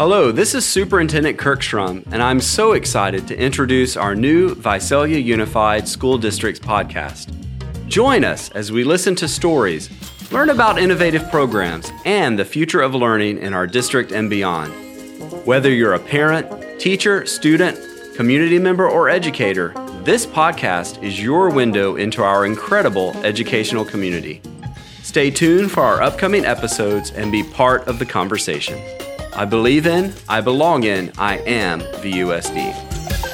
Hello, this is Superintendent Kirk Shrum, and I'm so excited to introduce our new Visalia Unified School Districts podcast. Join us as we listen to stories, learn about innovative programs, and the future of learning in our district and beyond. Whether you're a parent, teacher, student, community member, or educator, this podcast is your window into our incredible educational community. Stay tuned for our upcoming episodes and be part of the conversation. I believe in, I belong in, I am VUSD.